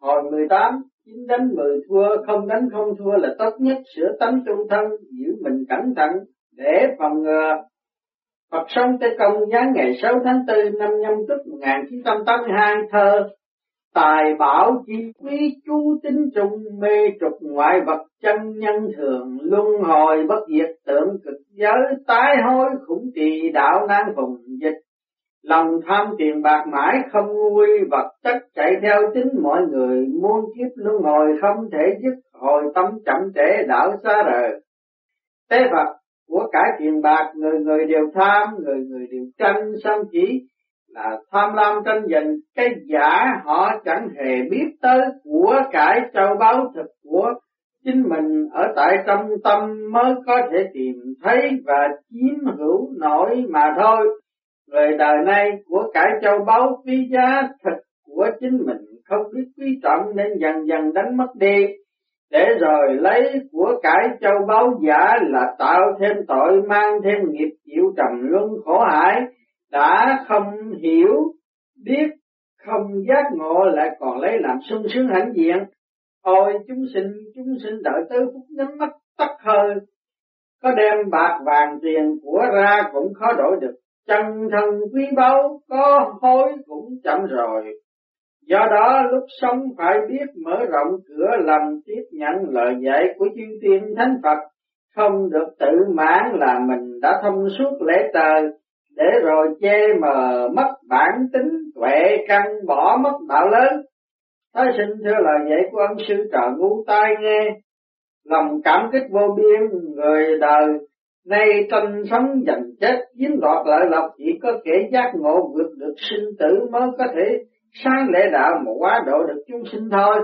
Hồi 18, chín đánh 10 thua, không đánh không thua là tốt nhất, sửa tánh trung thân, giữ mình cẩn thận, để phòng ngừa. Phật sống Tây Công giáng ngày 6 tháng 4 năm nhâm tức 1982 thơ Tài bảo chi quý chú tính trung mê trục ngoại vật chân nhân thường luân hồi bất diệt tượng cực giới tái hối khủng trì đạo nan phùng dịch lòng tham tiền bạc mãi không nguôi, vật chất chạy theo tính mọi người. Muôn kiếp luân hồi không thể dứt, hồi tâm chậm trễ đạo xa rời. Tế Phật của cải tiền bạc, người người đều tham, người người đều tranh sân chỉ, là tham lam tranh giành. Cái giả họ chẳng hề biết tới của cải châu báu thực của chính mình. Ở tại trong tâm mới có thể tìm thấy và chiếm hữu nổi mà thôi. Người đời nay của cải châu báu, quý giá thật của chính mình, không biết quý trọng nên dần dần đánh mất đi. Để rồi lấy của cải châu báu giả là tạo thêm tội, mang thêm nghiệp chịu trầm luân khổ hải đã không hiểu, biết không giác ngộ lại còn lấy làm sung sướng hãnh diện. Ôi, chúng sinh chúng sinh đợi tới phút nhắm mắt, tắt hơi. Có đem bạc vàng tiền của ra cũng khó đổi được. Trần thần quý báu có hối cũng chậm rồi. Do đó lúc sống phải biết mở rộng cửa lòng tiếp nhận lời dạy của chư tiên thánh phật. Không được tự mãn là mình đã thông suốt lễ trời để rồi chê mờ mất bản tính, tuệ căn bỏ mất đạo lớn. Thái sinh thưa lời dạy của ân sư trợ ngu tai nghe, lòng cảm kích vô biên, người đời nay tranh sống giành chết dính đoạt lợi lộc chỉ có kẻ giác ngộ vượt được sinh tử mới có thể sáng lễ đạo mà quá độ được chúng sinh thôi.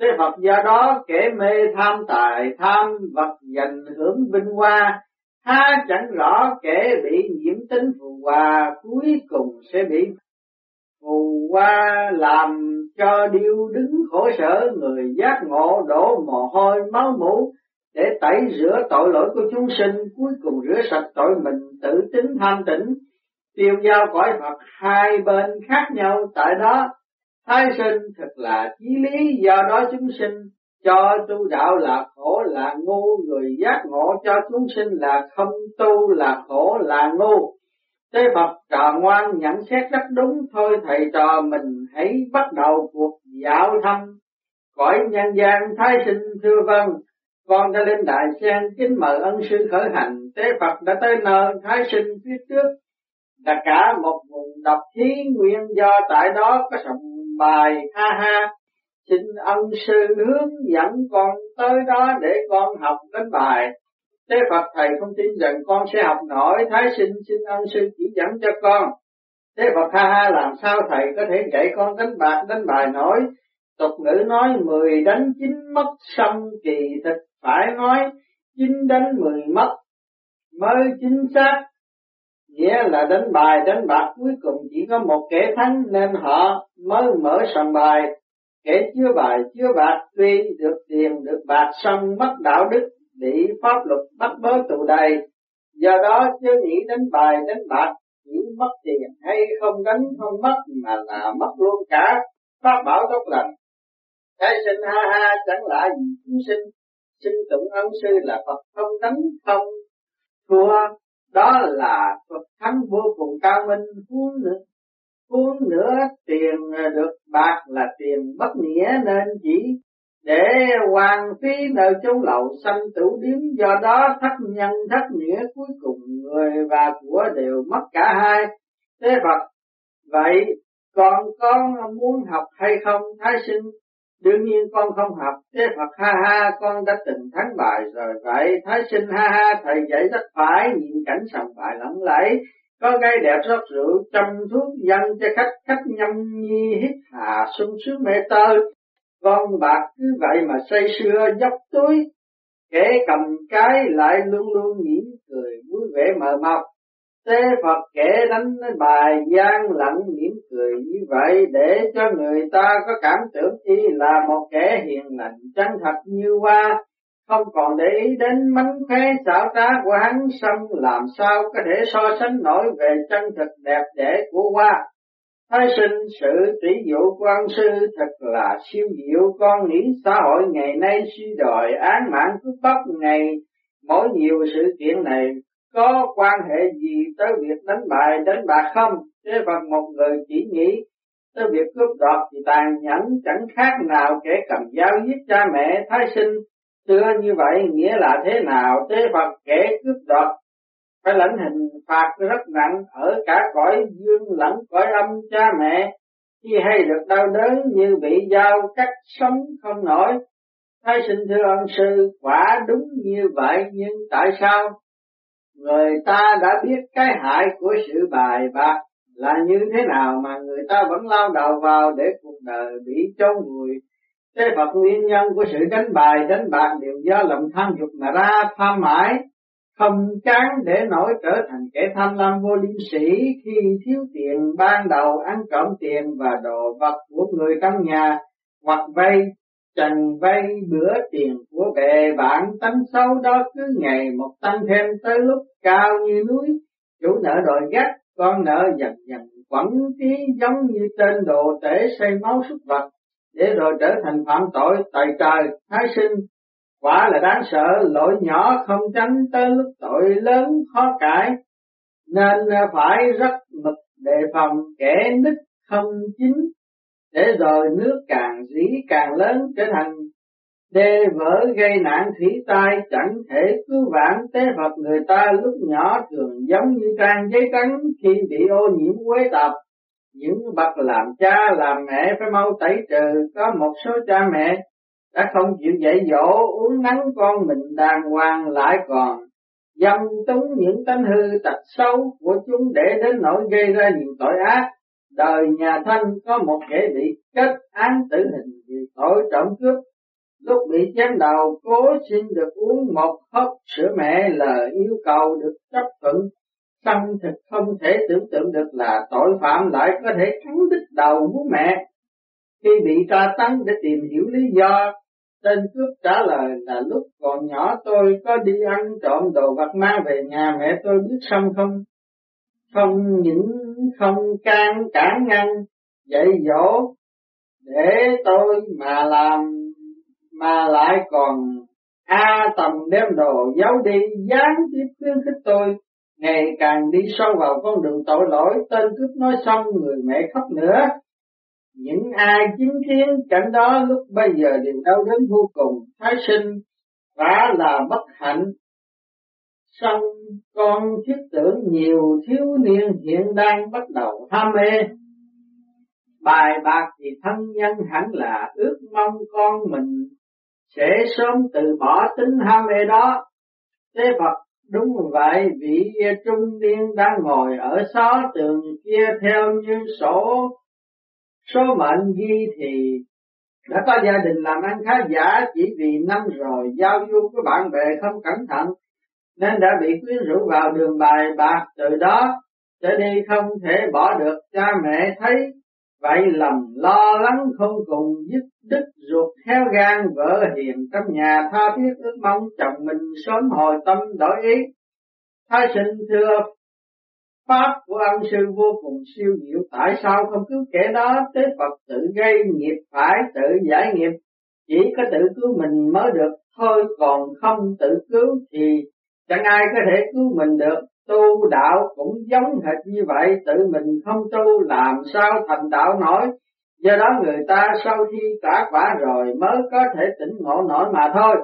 Thế Phật do đó kẻ mê tham tài, tham vật giành hưởng vinh hoa, ha chẳng rõ kẻ bị nhiễm tính phù hòa cuối cùng sẽ bị phù hoa làm cho điêu đứng khổ sở. Người giác ngộ đổ mồ hôi máu mũ để tẩy rửa tội lỗi của chúng sinh, cuối cùng rửa sạch tội mình, tự tính thanh tịnh, tiêu giao cõi Phật hai bên khác nhau. Tại đó, thái sinh thật là chí lý, do đó chúng sinh cho tu đạo là khổ, là ngu. Người giác ngộ cho chúng sinh là không tu là khổ, là ngu. Thế Phật trò ngoan, nhận xét rất đúng. Thôi thầy trò, mình hãy bắt đầu cuộc dạo thăm cõi nhân gian, thái sinh thưa vâng con đã lên đại sen kính mời ân sư khởi hành. Tế Phật đã tới nơi thái sinh phía trước. Là cả một vùng độc thí nguyên do tại đó có sòng bài ha ha. Xin ân sư hướng dẫn con tới đó để con học đánh bài. Thế Phật thầy không tin rằng con sẽ học nổi, Thái sinh xin ân sư chỉ dẫn cho con. Thế Phật ha ha làm sao thầy có thể dạy con đánh bạc đánh bài nổi? Tục ngữ nói mười đánh chín mất xong kỳ thực phải nói chín đánh mười mất, mới chính xác. Nghĩa là đánh bài, đánh bạc, cuối cùng chỉ có một kẻ thắng nên họ mới mở sòng bài. Kẻ chưa bài chưa bạc, tuy được tiền, được bạc xong mất đạo đức, bị pháp luật bắt bớ tù đầy do đó chưa nghĩ đánh bài, đánh bạc, chỉ mất tiền hay không đánh, không mất mà là mất luôn cả pháp bảo tốt lành Thái sinh ha ha, chẳng lạ gì chúng sinh xin tụng ân sư là Phật không tánh không thua. Đó là Phật thắng vô cùng cao minh, huống nữa huống nữa tiền được bạc là tiền bất nghĩa nên chỉ để hoàn phí nơi chốn lậu sanh tử điếm. Do đó thất nhân, thất nghĩa cuối cùng người và của đều mất cả hai. Thế Phật, vậy con muốn học hay không, thái sinh? Đương nhiên con không học thế Phật ha ha con đã từng thắng bại rồi. Vậy thái sinh ha ha thầy dạy rất phải nhìn cảnh sòng bại lẫn lẫy. Có cái đẹp rót rượu chăm thuốc dân cho khách khách nhâm nhi hít hà sung sướng mê tơ. Con bạc cứ vậy mà say sưa dốc túi, kẻ cầm cái lại luôn luôn mỉm cười vui vẻ mờ mọc. Thế Phật kể đánh bài gian lặng mỉm cười như vậy để cho người ta có cảm tưởng y là một kẻ hiền lành chân thật như hoa, không còn để ý đến mánh khóe xảo trá của hắn xong làm sao có thể so sánh nổi về chân thực đẹp đẽ của hoa. Thái sinh sự tỷ dụ quan sư thật là siêu diệu con nghĩ xã hội ngày nay suy đòi án mạng cướp bóc ngày mỗi nhiều sự kiện này có quan hệ gì tới việc đánh bài, đánh bạc không? Thế Phật một người chỉ nghĩ, tới việc cướp đoạt thì tàn nhẫn, chẳng khác nào kẻ cầm dao giết cha mẹ, thái sinh xưa như vậy, nghĩa là thế nào? Thế Phật kẻ cướp đoạt, phải lãnh hình phạt rất nặng ở cả cõi dương lẫn cõi âm cha mẹ khi hay được đau đớn như bị dao cắt sống không nổi thái sinh thưa ân sư, quả đúng như vậy, nhưng tại sao người ta đã biết cái hại của sự bài bạc là như thế nào mà người ta vẫn lao đầu vào để cuộc đời bị chôn vùi. Thế Phật nguyên nhân của sự đánh bài, đánh bạc đều do lòng tham dục mà ra tham mãi, không chán để nổi trở thành kẻ tham lam vô liêm sĩ khi thiếu tiền ban đầu, ăn trộm tiền và đồ vật của người trong nhà hoặc vay trần vay bữa tiền của bè bạn tánh xấu đó cứ ngày một tăng thêm tới lúc cao như núi. Chủ nợ đòi gắt, con nợ dần dần quẩn tí giống như tên đồ tể say máu súc vật. Để rồi trở thành phạm tội tại trời, thái sinh. Quả là đáng sợ, lỗi nhỏ không tránh tới lúc tội lớn khó cải. Nên phải rất mực đề phòng kẻ nít không chính để rồi nước càng dĩ càng lớn trở thành đê vỡ gây nạn thủy tai, chẳng thể cứu vãn tế Phật người ta lúc nhỏ thường giống như trang giấy trắng khi bị ô nhiễm quế tập những bậc làm cha, làm mẹ phải mau tẩy trừ. Có một số cha mẹ đã không chịu dạy dỗ, uống nắng con mình đàng hoàng lại còn dâm túng những tánh hư tật xấu của chúng để đến nỗi gây ra nhiều tội ác đời nhà thanh có một kẻ bị kết án tử hình vì tội trộm cướp. Lúc bị chém đầu, cố xin được uống một hớp sữa mẹ lời yêu cầu được chấp thuận. Tâm thực không thể tưởng tượng được là tội phạm lại có thể cắn đứt đầu bố mẹ. Khi bị tra tấn để tìm hiểu lý do, tên cướp trả lời là lúc còn nhỏ tôi có đi ăn trộm đồ vật mang về nhà mẹ tôi biết xong không? Không những không can cản ngăn, dạy dỗ để tôi mà làm, mà lại còn a tầm đem đồ giấu đi, gián tiếp khuyến khích tôi, ngày càng đi sâu vào con đường tội lỗi. Tên cướp nói xong, người mẹ khóc nữa. Những ai chứng kiến cảnh đó lúc bây giờ đều đau đớn vô cùng. Thái sinh và là bất hạnh xong con thiết tưởng nhiều thiếu niên hiện đang bắt đầu ham mê. Bài bạc thì thân nhân hẳn là ước mong con mình sẽ sớm từ bỏ tính ham mê đó. Thế Phật, đúng vậy, vị trung niên đang ngồi ở xó tường kia theo như sổ. Số mệnh ghi thì đã có gia đình làm ăn khá giả, chỉ vì năm rồi giao du với bạn bè không cẩn thận nên đã bị quyến rũ vào đường bài bạc từ đó trở đi không thể bỏ được cha mẹ thấy. Vậy lầm lo lắng không cùng dứt đứt ruột theo gan vợ hiền trong nhà tha thiết ước mong chồng mình sớm hồi tâm đổi ý. Thái sinh thưa pháp của ân sư vô cùng siêu diệu, tại sao không cứu kẻ đó tế Phật tự gây nghiệp phải tự giải nghiệp? Chỉ có tự cứu mình mới được, thôi còn không tự cứu thì chẳng ai có thể cứu mình được. Tu đạo cũng giống hệt như vậy. Tự mình không tu làm sao thành đạo nổi. Do đó người ta sau khi cả quả rồi mới có thể tỉnh ngộ nổi mà thôi.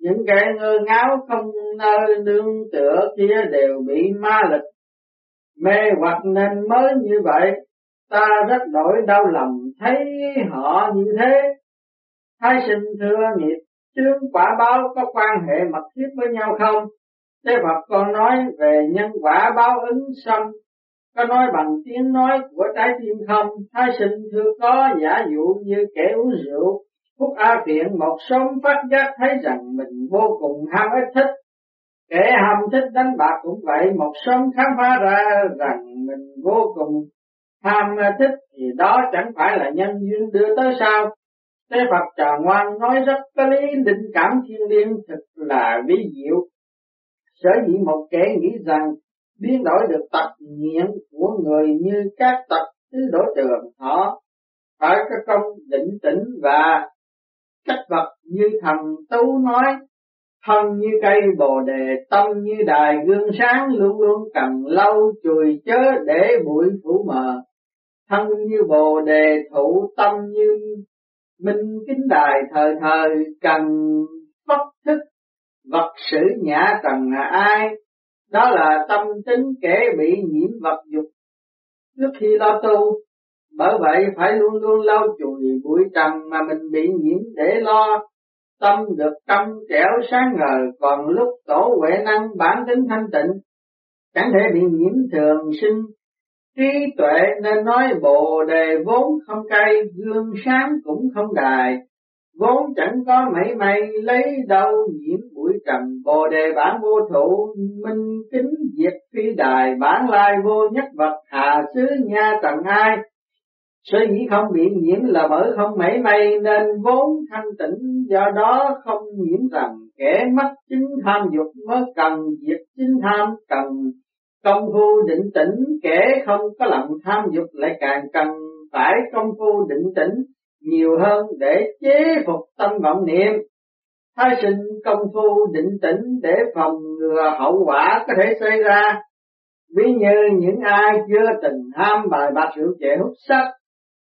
Những kẻ ngơ ngáo không nơi nương tựa kia đều bị ma lực, mê hoặc nên mới như vậy. Ta rất đổi đau lòng thấy họ như thế. Thái sinh thưa nghiệp chướng quả báo có quan hệ mật thiết với nhau không Thế Phật còn nói về nhân quả báo ứng xong, có nói bằng tiếng nói của trái tim không, thái sinh thưa có giả dụ như kẻ uống rượu, phúc a Tiện một sớm phát giác thấy rằng mình vô cùng ham ích thích. Kẻ ham thích đánh bạc cũng vậy, một sớm khám phá ra rằng mình vô cùng ham thích thì đó chẳng phải là nhân duyên đưa tới sao. Thế Phật trà ngoan nói rất có lý định cảm thiên liêng thật là ví diệu. Sở dĩ một kẻ nghĩ rằng biến đổi được tập nghiện của người như các tập tứ đối trường họ phải có công định tĩnh và cách vật như thần tú nói, thân như cây bồ đề, tâm như đài gương sáng, luôn luôn cần lâu chùi chớ để bụi phủ mờ. Thân như bồ đề thụ tâm như minh kính đài thời thời cần bất thức vật sử nhã trần là ai? Đó là tâm tính kẻ bị nhiễm vật dục. Trước khi lo tu, bởi vậy phải luôn luôn lau chùi bụi trần mà mình bị nhiễm để lo. Tâm được trong trẻo sáng ngời, còn lúc tổ huệ năng bản tính thanh tịnh, chẳng thể bị nhiễm thường sinh trí tuệ nên nói bồ đề vốn không cay, gương sáng cũng không đài. Vốn chẳng có mảy may, lấy đâu nhiễm bụi trần bồ đề bản vô thụ, minh kính diệt phi đài. Bản lai vô nhất vật, hà xứ nha trần ai sở dĩ không bị nhiễm là bởi không mảy may, nên vốn thanh tịnh, do đó không nhiễm rằng kẻ mất chính tham dục, mới cần diệt chính tham cần công phu định tĩnh kẻ không có lòng tham dục lại càng cần phải công phu định tĩnh nhiều hơn để chế phục tâm vọng niệm. Thái sinh công phu định tĩnh để phòng ngừa hậu quả có thể xảy ra. Ví như những ai chưa từng ham bài bạc rượu chè hút sắc,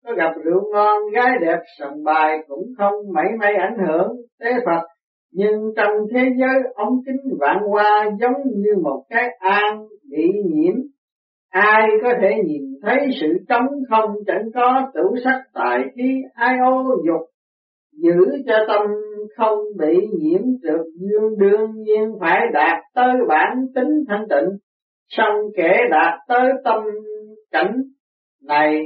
có gặp rượu ngon, gái đẹp sòng bài cũng không mảy may ảnh hưởng, tế Phật nhưng trong thế giới ống kính vạn hoa giống như một cái an bị nhiễm, ai có thể nhìn thấy sự trống không chẳng có tử sắc tại khi ai ô dục, giữ cho tâm không bị nhiễm trượt dương đương nhiên phải đạt tới bản tính thanh tịnh. Song kẻ đạt tới tâm cảnh này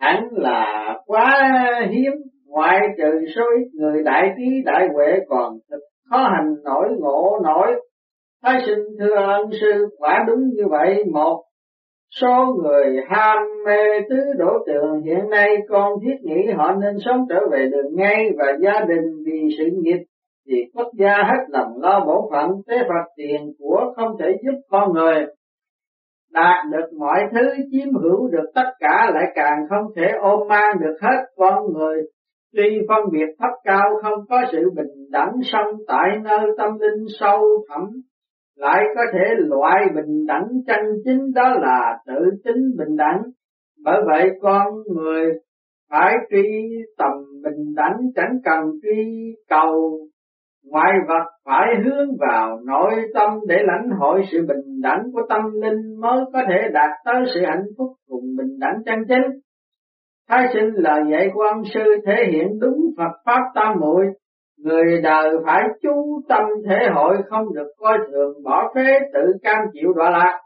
hẳn là quá hiếm ngoại trừ số ít người đại trí, đại huệ còn khó hành nổi ngộ nổi. Thái sinh thưa ân sư, quả đúng như vậy. Một, số người ham mê tứ đổ tường, hiện nay con thiết nghĩ họ nên sống trở về đường ngay và gia đình vì sự nghiệp thì quốc gia hết lòng lo bổ phận, tế phật tiền của không thể giúp con người. Đạt được mọi thứ, chiếm hữu được tất cả, lại càng không thể ôm mang được hết con người tuy phân biệt thấp cao không có sự bình đẳng song tại nơi tâm linh sâu thẳm. Lại có thể loại bình đẳng chân chính đó là tự tính bình đẳng. Bởi vậy con người phải truy tầm bình đẳng chẳng cần truy cầu. Ngoại vật phải hướng vào nội tâm để lãnh hội sự bình đẳng của tâm linh mới có thể đạt tới sự hạnh phúc cùng bình đẳng chân chính. Thái sinh là dạy của ông sư thể hiện đúng Phật Pháp tam muội Người đời phải chú tâm thể hội không được coi thường, bỏ phế tự cam chịu đọa lạc.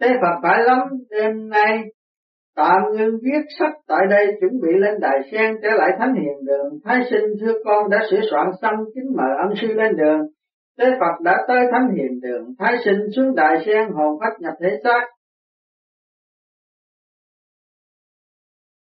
Thế Phật phải lắm, đêm nay Tạm ngưng viết sách tại đây chuẩn bị lên đài sen trở lại thánh hiền đường. Thái sinh thưa con đã sửa soạn xong kính mời ân sư lên đường. Thế Phật đã tới thánh hiền đường. Thái sinh xuống đài sen hồn phách nhập thể xác.